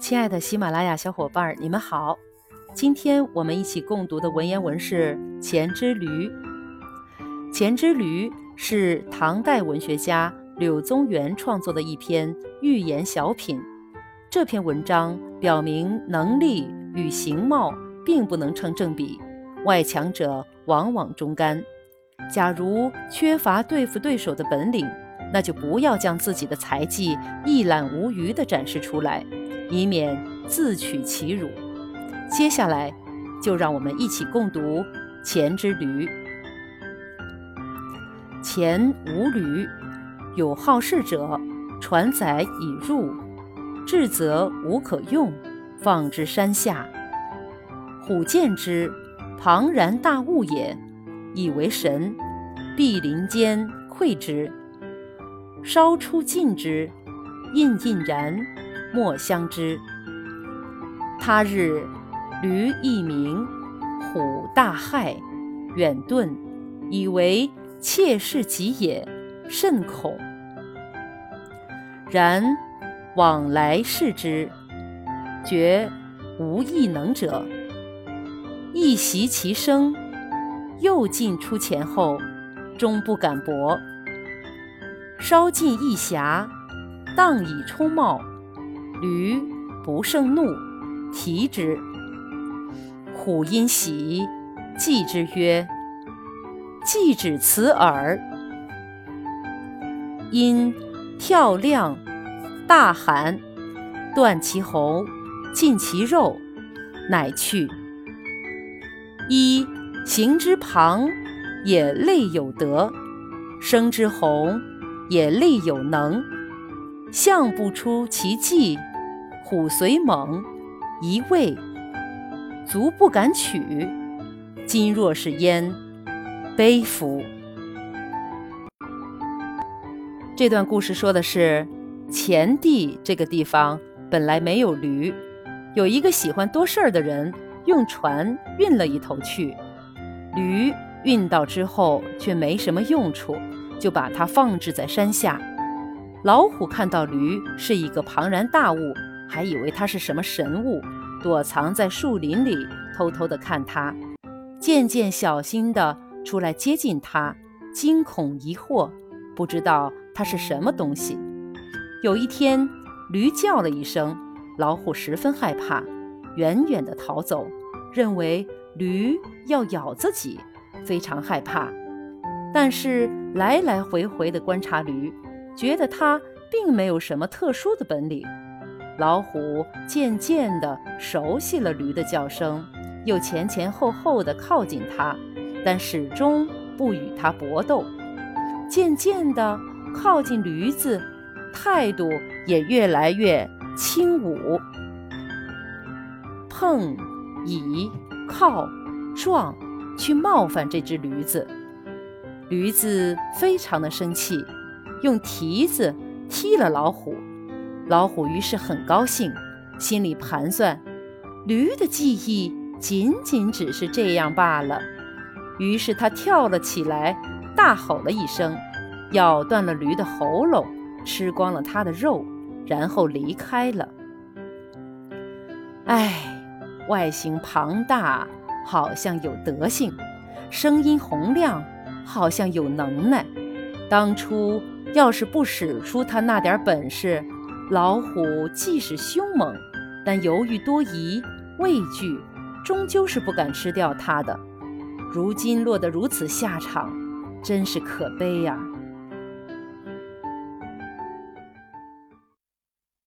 亲爱的喜马拉雅小伙伴，你们好！今天我们一起共读的文言文是《钱之驴》。《钱之驴》是唐代文学家柳宗元创作的一篇寓言小品。这篇文章表明，能力与形貌并不能成正比，外强者往往中干。假如缺乏对付对手的本领，那就不要将自己的才技一览无余地展示出来。以免自取其辱。接下来，就让我们一起共读《钱之驴》。钱无驴，有好事者传载以入，至则无可用，放之山下。虎见之，庞然大物也，以为神，必临间窥之，稍出近之，印印然。莫相知。他日，驴亦鸣，虎大骇，远遁，以为妾室己也，甚恐。然往来视之，觉无异能者，一袭其声，又进出前后，终不敢搏。稍近一暇，荡以冲冒。驴不胜怒，蹄之。虎因喜，祭之曰：“祭止此耳。”因跳亮，大喊，断其喉，尽其肉，乃去。一行之旁，也类有德；生之鸿，也类有能。象不出其迹。虎虽猛，一畏，足不敢取。今若是焉，悲夫！这段故事说的是，前地这个地方本来没有驴，有一个喜欢多事儿的人用船运了一头去。驴运到之后却没什么用处，就把它放置在山下。老虎看到驴是一个庞然大物。还以为他是什么神物，躲藏在树林里，偷偷地看他，渐渐小心地出来接近他，惊恐疑惑，不知道他是什么东西。有一天，驴叫了一声，老虎十分害怕，远远地逃走，认为驴要咬自己，非常害怕。但是来来回回地观察驴，觉得它并没有什么特殊的本领。老虎渐渐地熟悉了驴的叫声，又前前后后地靠近它，但始终不与它搏斗。渐渐地靠近驴子，态度也越来越轻武，碰、倚、靠、撞，去冒犯这只驴子。驴子非常的生气，用蹄子踢了老虎。老虎于是很高兴，心里盘算，驴的记忆仅仅只是这样罢了。于是他跳了起来，大吼了一声，咬断了驴的喉咙，吃光了它的肉，然后离开了。唉，外形庞大，好像有德性；声音洪亮，好像有能耐。当初要是不使出他那点本事，老虎即使凶猛，但犹豫多疑、畏惧，终究是不敢吃掉它的。如今落得如此下场，真是可悲呀！